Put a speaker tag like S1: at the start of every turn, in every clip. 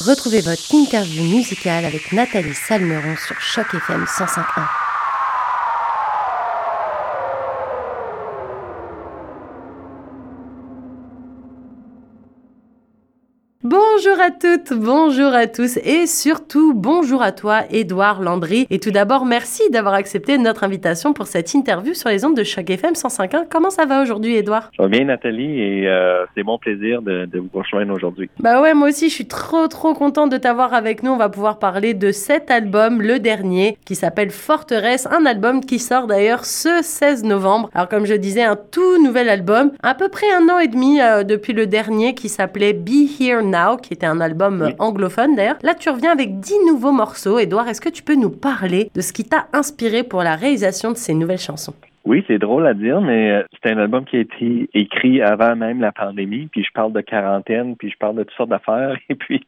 S1: Retrouvez votre interview musicale avec Nathalie Salmeron sur Choc FM 105.1. Bonjour à toutes, bonjour à tous et surtout bonjour à toi Édouard Landry. Et tout d'abord, merci d'avoir accepté notre invitation pour cette interview sur les ondes de Choc FM 105.1. Comment ça va aujourd'hui Édouard?
S2: Ça va bien Nathalie et euh, c'est mon plaisir de, de vous rejoindre aujourd'hui.
S1: Bah ouais, moi aussi je suis trop trop contente de t'avoir avec nous. On va pouvoir parler de cet album, le dernier, qui s'appelle Forteresse, un album qui sort d'ailleurs ce 16 novembre. Alors comme je disais, un tout nouvel album, à peu près un an et demi euh, depuis le dernier qui s'appelait Be Here Now, qui était un album anglophone d'ailleurs. Là, tu reviens avec 10 nouveaux morceaux. Edouard, est-ce que tu peux nous parler de ce qui t'a inspiré pour la réalisation de ces nouvelles chansons?
S2: Oui, c'est drôle à dire, mais euh, c'est un album qui a été écrit avant même la pandémie, puis je parle de quarantaine, puis je parle de toutes sortes d'affaires, et puis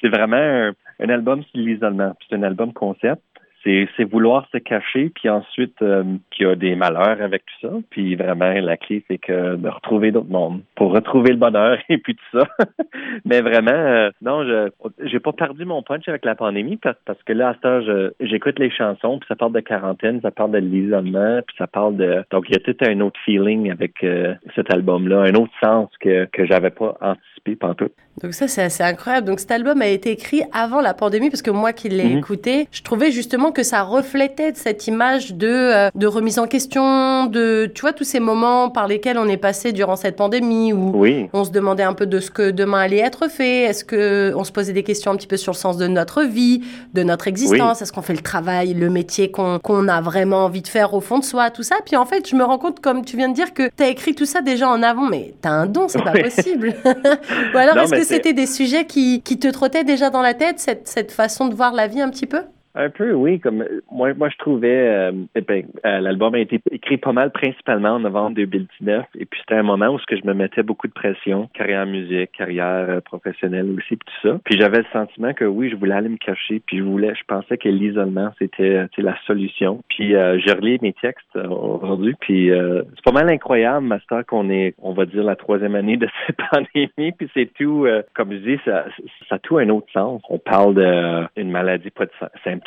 S2: c'est vraiment un, un album sur l'isolement. C'est un album concept c'est vouloir se cacher, puis ensuite euh, y a des malheurs avec tout ça. Puis vraiment, la clé, c'est que de retrouver d'autres mondes pour retrouver le bonheur et puis tout ça. Mais vraiment, euh, non, je j'ai pas perdu mon punch avec la pandémie parce, parce que là, à ce j'écoute les chansons, puis ça parle de quarantaine, ça parle de l'isolement, puis ça parle de... Donc, il y a tout un autre feeling avec euh, cet album-là, un autre sens que, que j'avais pas anticipé pendant
S1: Donc ça, c'est assez incroyable. Donc cet album a été écrit avant la pandémie, parce que moi qui l'ai mm-hmm. écouté, je trouvais justement que ça reflétait cette image de, euh, de remise en question, de, tu vois, tous ces moments par lesquels on est passé durant cette pandémie où on se demandait un peu de ce que demain allait être fait. Est-ce que on se posait des questions un petit peu sur le sens de notre vie, de notre existence? Est-ce qu'on fait le travail, le métier qu'on a vraiment envie de faire au fond de soi, tout ça? Puis en fait, je me rends compte, comme tu viens de dire, que tu as écrit tout ça déjà en avant, mais tu as un don, c'est pas possible. Ou alors, est-ce que c'était des sujets qui, qui te trottaient déjà dans la tête, cette, cette façon de voir la vie un petit peu?
S2: Un peu, oui. Comme moi, moi je trouvais euh, eh ben, euh, l'album a été écrit pas mal principalement en novembre 2019. Et puis c'était un moment où ce que je me mettais beaucoup de pression, carrière musique, carrière euh, professionnelle aussi, puis tout ça. Puis j'avais le sentiment que oui, je voulais aller me cacher. Puis je voulais, je pensais que l'isolement c'était la solution. Puis je relis mes textes aujourd'hui. Puis c'est pas mal incroyable, Master, qu'on est, on va dire la troisième année de cette pandémie. Puis c'est tout, comme je dis, ça, ça a tout un autre sens. On parle d'une maladie pas de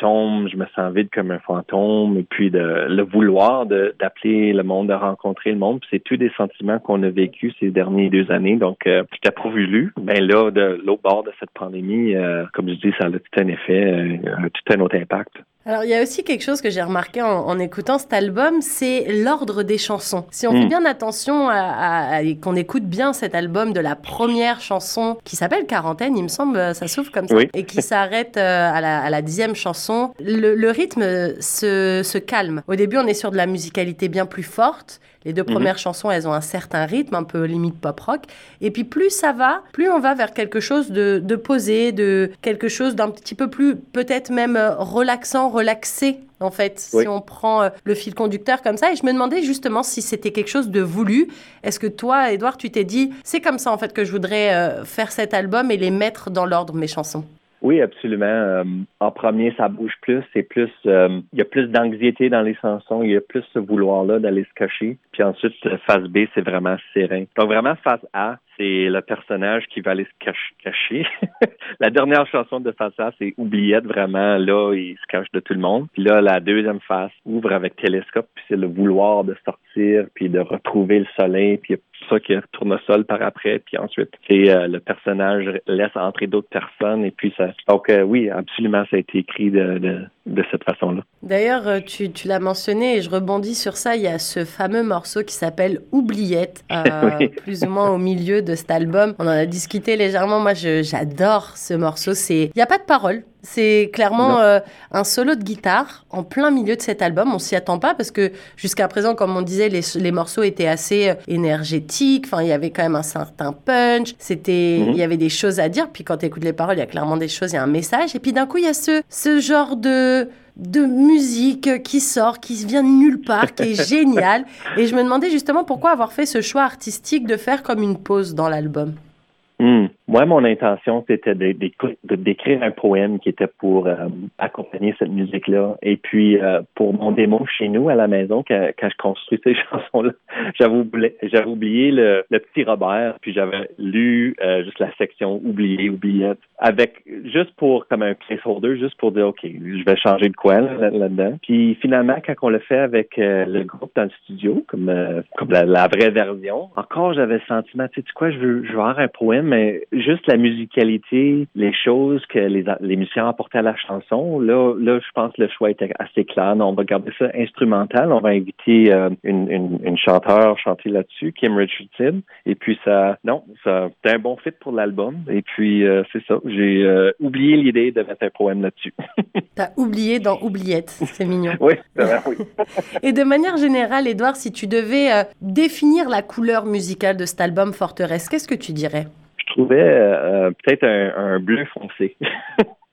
S2: je me sens vide comme un fantôme, et puis de le vouloir d'appeler le monde, de rencontrer le monde. C'est tous des sentiments qu'on a vécu ces dernières deux années. Donc, euh, j'étais pas voulu. Ben là, de l'autre bord de cette pandémie, euh, comme je dis, ça a tout un effet, euh, tout un autre impact.
S1: Alors, il y a aussi quelque chose que j'ai remarqué en, écoutant cet album, c'est l'ordre des chansons. Si on fait mm. bien attention à, qu'on écoute bien cet album de la première chanson qui s'appelle Quarantaine, il me semble, ça s'ouvre comme ça, et qui s'arrête euh, à la, à la, dixième chanson, le, le rythme se, se calme. Au début, on est sur de la musicalité bien plus forte, les deux mhm. premières chansons, elles ont un certain rythme, un peu limite pop rock. Et puis plus ça va, plus on va vers quelque chose de, de posé, de quelque chose d'un petit peu plus, peut-être même euh, relaxant, relaxé en fait, si on prend euh, le fil conducteur comme ça. Et je me demandais justement si c'était quelque chose de voulu. Est-ce que toi, Edouard, tu t'es dit, c'est comme ça en fait que je voudrais euh, faire cet album et les mettre dans l'ordre, mes chansons?
S2: Oui, absolument. Euh, en premier, ça bouge plus. C'est plus, euh, il y a plus d'anxiété dans les chansons. Il y a plus ce vouloir-là d'aller se cacher. Puis ensuite, phase B, c'est vraiment serein. Donc vraiment, phase A, c'est le personnage qui va aller se cacher. la dernière chanson de face A, c'est Oubliette, vraiment, là, il se cache de tout le monde. Puis là, la deuxième face ouvre avec Télescope, puis c'est le vouloir de sortir, puis de retrouver le soleil, puis ça qui retourne au sol par après, puis ensuite, c'est euh, le personnage laisse entrer d'autres personnes, et puis ça... Donc euh, oui, absolument, ça a été écrit de, de, de cette façon-là.
S1: D'ailleurs, euh, tu, tu l'as mentionné, et je rebondis sur ça, il y a ce fameux morceau qui s'appelle Oubliette, plus ou moins au milieu de cet album. On en a discuté légèrement. Moi, j'adore ce morceau. C'est, il y a pas de paroles. C'est clairement euh, un solo de guitare en plein milieu de cet album. On s'y attend pas parce que jusqu'à présent, comme on disait, les, les morceaux étaient assez euh, énergétiques. Enfin, il y avait quand même un certain punch. C'était, mhm. il y avait des choses à dire. Puis quand tu écoutes les paroles, il y a clairement des choses, il y a un message. Et puis d'un coup, il y a ce, ce genre de de musique qui sort, qui vient de nulle part, qui est génial. Et je me demandais justement pourquoi avoir fait ce choix artistique de faire comme une pause dans l'album.
S2: Hmm. Moi, mon intention, c'était d'écrire un poème qui était pour euh, accompagner cette musique-là. Et puis, euh, pour mon démo chez nous à la maison, quand, je construis ces chansons-là, j'avais oublié, oublié le, petit Robert, puis j'avais lu euh, juste la section oublié, oubliette, avec juste pour comme un placeholder, juste pour dire, OK, je vais changer de quoi là-dedans. puis finalement, quand on l'a fait avec le groupe dans le studio, comme, comme la, vraie version, encore j'avais le sentiment, tu sais quoi, je veux, je veux avoir un poème, mais juste la musicalité, les choses que les, les musiciens apportaient à la chanson, là, là, je pense que le choix était assez clair. on va garder ça instrumental. On va inviter euh, une, une, une, chanteure chanter là-dessus, Kim Richardson. Et puis ça, non, ça, c'était un bon fit pour l'album. Et puis euh, c'est ça. J'ai euh, oublié l'idée de mettre un poème là-dessus.
S1: T'as oublié dans Oubliette. C'est mignon.
S2: oui, oui.
S1: Et de manière générale, Edouard, si tu devais définir la couleur musicale de cet album Forteresse, qu'est-ce que tu dirais?
S2: Trouvais euh, peut-être un, bleu foncé.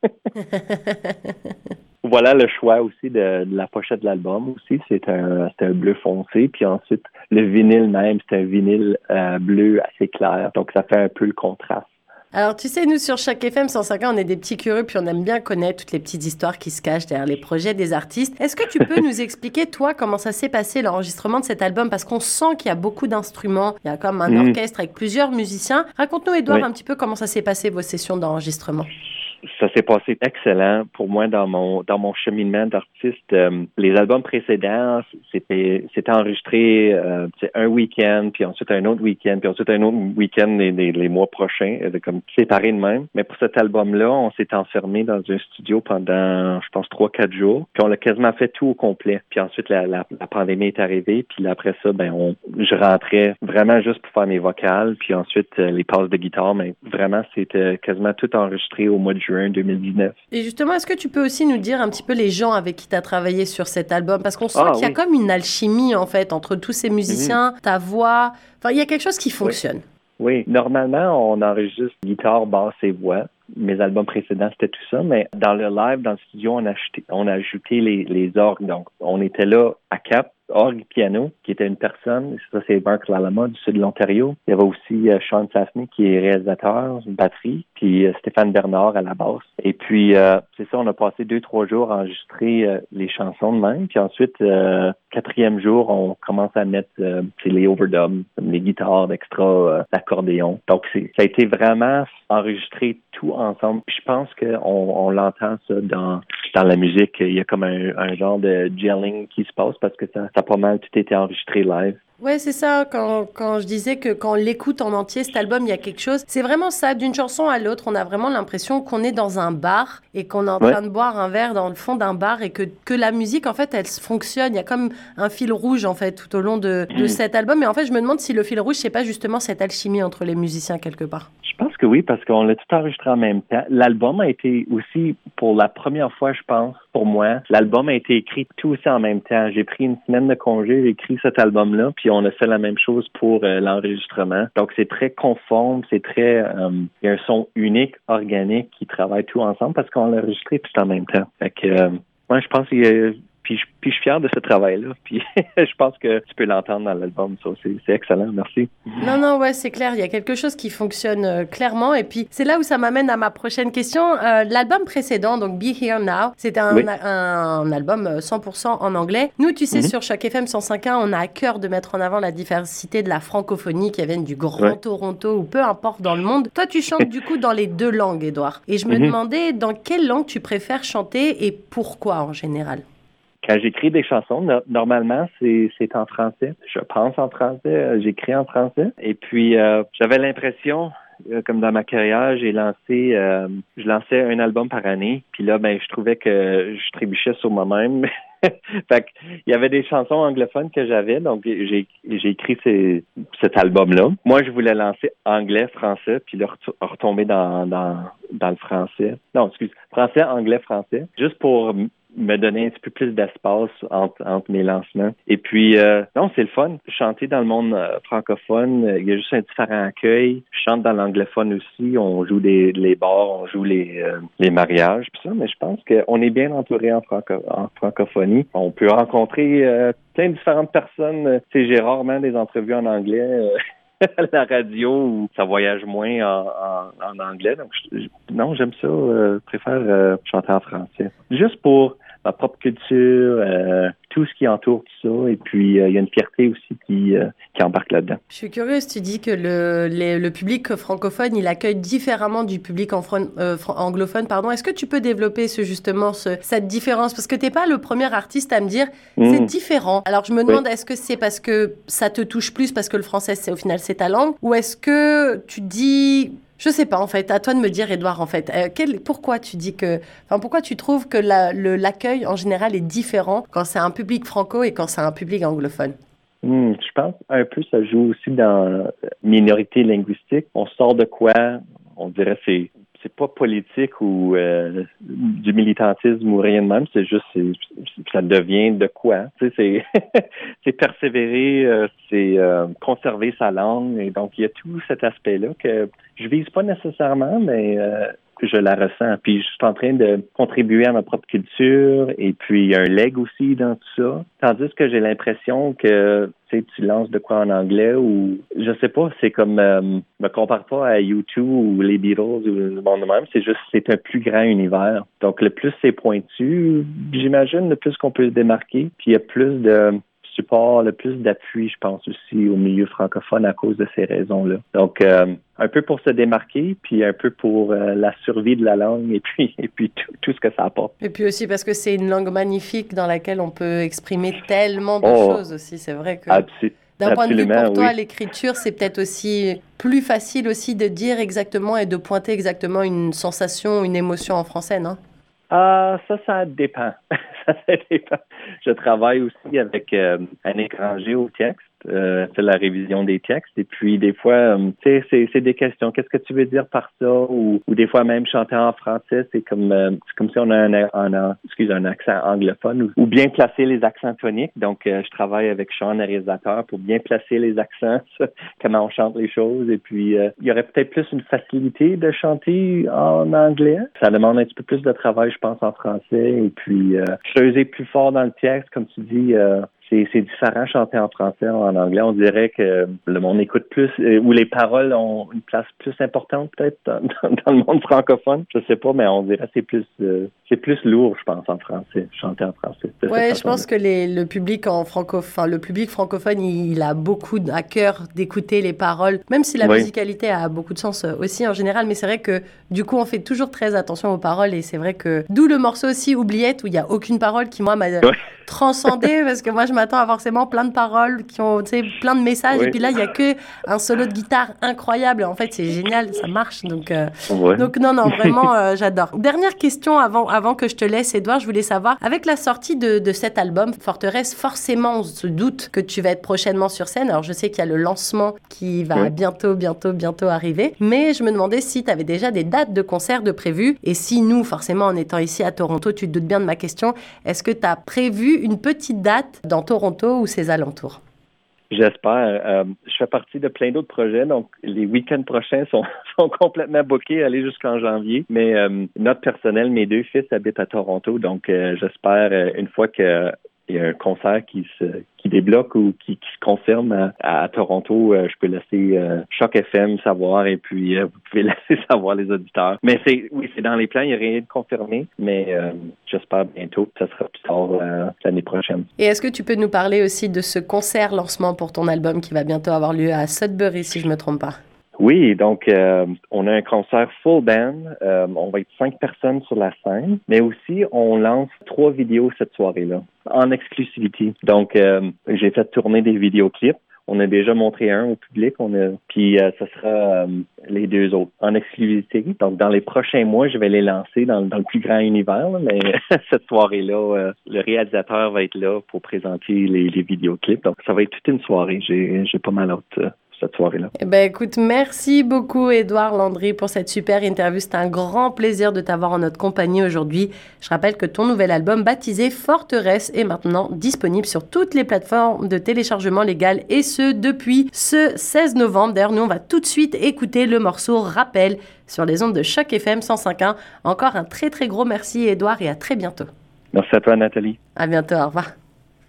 S2: voilà le choix aussi de, la pochette de l'album aussi. C'est un, un bleu foncé. Puis ensuite, le vinyle même, c'est un vinyle euh, bleu assez clair. Donc, ça fait un peu le contraste.
S1: Alors, tu sais, nous, sur chaque FM 150, on est des petits curieux, puis on aime bien connaître toutes les petites histoires qui se cachent derrière les projets des artistes. Est-ce que tu peux nous expliquer, toi, comment ça s'est passé, l'enregistrement de cet album? Parce qu'on sent qu'il y a beaucoup d'instruments, il y a comme un mhm. orchestre avec plusieurs musiciens. Raconte-nous, Edouard, un petit peu comment ça s'est passé, vos sessions d'enregistrement
S2: ça s'est passé excellent pour moi dans mon dans mon cheminement d'artiste. Euh, les albums précédents, c'était c'était enregistré euh, un week-end, puis ensuite un autre week-end, puis ensuite un autre week-end les, les, mois prochains, euh, comme séparé de même. Mais pour cet album-là, on s'est enfermé dans un studio pendant, je pense, trois quatre jours, puis on a quasiment fait tout au complet. Puis ensuite la, la, la pandémie est arrivée, puis après ça, ben on, je rentrais vraiment juste pour faire mes vocales, puis ensuite les passes de guitare, mais vraiment c'était quasiment tout enregistré au mois de juin 2019.
S1: Et justement, est-ce que tu peux aussi nous dire un petit peu les gens avec qui tu as travaillé sur cet album? Parce qu'on sent ah, qu'il y a comme une alchimie, en fait, entre tous ces musiciens, mhm. ta voix. Enfin, il y a quelque chose qui fonctionne.
S2: Oui. normalement, on enregistre guitare, basse et voix. Mes albums précédents, c'était tout ça, mais dans le live, dans le studio, on a, on a ajouté les, les orgues. Donc, on était là à Cap, orgue piano, qui était une personne. Ça, c'est Mark Lalama du sud de l'Ontario. Il y avait aussi euh, Sean Sassney, qui est réalisateur, une batterie, puis euh, Stéphane Bernard à la basse. Et puis, euh, c'est ça, on a passé deux, trois jours à enregistrer les chansons de même. Puis ensuite, quatrième jour, on commence à mettre les overdubs, les guitares extra, l'accordéon. Donc, ça a été vraiment enregistré tout ensemble. Je pense qu'on on, l'entend ça dans la musique. Il y a comme un, un genre de gelling qui se passe parce que ça, ça a pas mal tout été enregistré live.
S1: Ouais, c'est ça. Quand, quand je disais que quand on l'écoute en entier, cet album, il y a quelque chose. C'est vraiment ça. D'une chanson à l'autre, on a vraiment l'impression qu'on est dans un bar et qu'on est en train de boire un verre dans le fond d'un bar et que, que la musique, en fait, elle fonctionne. Il y a comme un fil rouge, en fait, tout au long de, de mm. cet album. Et en fait, je me demande si le fil rouge, c'est pas justement cette alchimie entre les musiciens quelque part.
S2: Je pense que oui, parce qu'on l'a tout enregistré en même temps. L'album a été aussi, pour la première fois, je pense, pour moi, l'album a été écrit tout aussi en même temps. J'ai pris une semaine de congé, j'ai écrit cet album-là, puis on a fait la même chose pour euh, l'enregistrement. Donc c'est très conforme, c'est très, euh, il y a un son unique, organique qui travaille tout ensemble parce qu'on l'a enregistré tout en même temps. Fait que, euh, moi, je pense qu'il y a puis je, puis je suis fier de ce travail-là. Puis je pense que tu peux l'entendre dans l'album. Ça, c'est excellent. Merci.
S1: Non, non, ouais, c'est clair. Il y a quelque chose qui fonctionne euh, clairement. Et puis, c'est là où ça m'amène à ma prochaine question. Euh, l'album précédent, donc Be Here Now, c'était un, un, album 100% euh, en anglais. Nous, tu sais, mhm. sur chaque FM 105.1, on a à cœur de mettre en avant la diversité de la francophonie qui vient du Grand Toronto ou peu importe dans le monde. Toi, tu chantes du coup dans les deux langues, Edouard. Et je me mhm. demandais dans quelle langue tu préfères chanter et pourquoi en général?
S2: Quand j'écris des chansons, normalement, c'est en français. Je pense en français, euh, j'écris en français. Et puis, euh, j'avais l'impression, euh, comme dans ma carrière, j'ai lancé, je lançais un album par année. Puis là, ben, je trouvais que je trébuchais sur moi-même. fait il y avait des chansons anglophones que j'avais, donc j'ai écrit cet album-là. Moi, je voulais lancer anglais, français, puis là, retomber dans, dans, dans le français. Non, excuse, français, anglais, français, juste pour me donner un petit peu plus d'espace entre, entre, mes lancements. Et puis, euh, non, c'est le fun. Chanter dans le monde euh, francophone, euh, il y a juste un différent accueil. Je chante dans l'anglophone aussi. On joue des, les bars, on joue les, les mariages, puis ça. Mais je pense qu'on est bien entouré en, francophonie. On peut rencontrer plein de différentes personnes. Sais, j'ai rarement des entrevues en anglais. la radio ça voyage moins en, anglais. Donc, non, j'aime ça. Euh, je préfère chanter en français. Juste pour ma propre culture, euh, tout ce qui entoure tout ça. Et puis, euh, il y a une fierté aussi qui, euh, qui embarque là-dedans.
S1: Je suis curieuse, tu dis que le, le public francophone, il accueille différemment du public en anglophone. pardon. Est-ce que tu peux développer ce, justement ce, cette différence? Parce que tu n'es pas le premier artiste à me dire c'est mmh. différent. Alors, je me demande, est-ce que c'est parce que ça te touche plus, parce que le français, c'est au final, c'est ta langue? Ou est-ce que tu dis je sais pas en fait. À toi de me dire, Edouard. En fait, euh, pourquoi tu dis que, enfin, pourquoi tu trouves que l'accueil en général est différent quand c'est un public franco et quand c'est un public anglophone?
S2: Hmm, Je pense un peu ça joue aussi dans minorité linguistique. On sort de quoi? On dirait c'est c'est pas politique ou euh, du militantisme ou rien de même, c'est juste ça devient de quoi. Tu sais, c'est persévérer, euh, c'est euh, conserver sa langue et donc il y a tout cet aspect-là que je vise pas nécessairement, mais je la ressens. Puis je suis en train de contribuer à ma propre culture et puis il y a un leg aussi dans tout ça. Tandis que j'ai l'impression que tu lances de quoi en anglais ou je sais pas, c'est comme euh, me compare pas à YouTube ou les Beatles ou le monde même, c'est juste c'est un plus grand univers. Donc le plus c'est pointu, j'imagine le plus qu'on peut se démarquer, puis il y a plus de support, le plus d'appui, je pense aussi au milieu francophone à cause de ces raisons-là. Donc, euh, un peu pour se démarquer, puis un peu pour euh, la survie de la langue et puis et puis tout, ce que ça apporte.
S1: Et puis aussi parce que c'est une langue magnifique dans laquelle on peut exprimer tellement de oh, choses aussi. C'est vrai que. D'un point de vue pour toi, l'écriture, c'est peut-être aussi plus facile aussi de dire exactement et de pointer exactement une sensation, une émotion en français, non?
S2: Ah, ça, ça dépend. Je travaille aussi avec euh, un étranger au texte euh, c'est la révision des textes. Et puis des fois, euh, sais, c'est des questions. Qu'est-ce que tu veux dire par ça? Ou, ou des fois même chanter en français, c'est comme euh, c'est comme si on a un, un, excuse, un accent anglophone ou, bien placer les accents toniques. Donc, je travaille avec Sean, le réalisateur, pour bien placer les accents, comment on chante les choses. Et puis, il y aurait peut-être plus une facilité de chanter en anglais. Ça demande un petit peu plus de travail, je pense, en français. Et puis, creuser plus fort dans le texte, comme tu dis c'est différent chanter en français ou en anglais. On dirait que le monde écoute plus, euh, ou les paroles ont une place plus importante peut-être dans, le monde francophone. Je sais pas, mais on dirait que c'est plus, euh, c'est plus lourd, je pense, en français, chanter en français.
S1: Ouais, je pense que les, le public en francophone, le public francophone, il, a beaucoup à cœur d'écouter les paroles, même si la musicalité a beaucoup de sens euh, aussi en général. Mais c'est vrai que du coup, on fait toujours très attention aux paroles et c'est vrai que d'où le morceau aussi Oubliette où il y a aucune parole qui moi m'a transcendé parce que moi je m'attends à forcément plein de paroles qui ont plein de messages et puis là il y a que un solo de guitare incroyable. En fait c'est génial ça marche donc euh, donc non non vraiment euh, j'adore. Dernière question avant avant que je te laisse Edouard je voulais savoir avec la sortie de, de, cet album Forteresse forcément on se doute que tu vas être prochainement sur scène. Alors je sais qu'il y a le lancement qui va bientôt bientôt bientôt arriver mais je me demandais si tu avais déjà des dates de concert de prévues et si nous forcément en étant ici à Toronto tu te doutes bien de ma question est-ce que tu as prévu une petite date dans Toronto ou ses alentours?
S2: J'espère. Euh, je fais partie de plein d'autres projets, donc les week-ends prochains sont, complètement bookés, aller jusqu'en janvier. Mais euh, notre personnel, mes deux fils habitent à Toronto, donc euh, j'espère une fois que il y a un concert qui se qui débloque ou qui, se confirme à, Toronto, euh, je peux laisser euh, Choc FM savoir et puis euh, vous pouvez laisser savoir les auditeurs. Mais c'est oui, c'est dans les plans, il n'y a rien de confirmé, mais j'espère bientôt que ça sera plus tard l'année prochaine.
S1: Et est-ce que tu peux nous parler aussi de ce concert lancement pour ton album qui va bientôt avoir lieu à Sudbury, si je ne me trompe pas?
S2: Oui, donc euh, on a un concert full band. Euh, on va être cinq personnes sur la scène, mais aussi on lance trois vidéos cette soirée-là en exclusivité. Donc euh, j'ai fait tourner des vidéoclips. On a déjà montré un au public, on a, puis ce sera les deux autres en exclusivité. Donc dans les prochains mois, je vais les lancer dans, le plus grand univers. mais cette soirée-là, le réalisateur va être là pour présenter les, les vidéoclips. Donc ça va être toute une soirée. J'ai pas mal hâte cette soirée-là.
S1: Eh ben, écoute, merci beaucoup, Édouard Landry, pour cette super interview. C'est un grand plaisir de t'avoir en notre compagnie aujourd'hui. Je rappelle que ton nouvel album, baptisé Forteresse, est maintenant disponible sur toutes les plateformes de téléchargement légal et ce, depuis ce 16 novembre. D'ailleurs, nous, on va tout de suite écouter le morceau Rappel sur les ondes de Choc FM 105.1. Encore un très, très gros merci, Édouard, et à très bientôt.
S2: Merci à toi, Nathalie.
S1: À bientôt. Au revoir.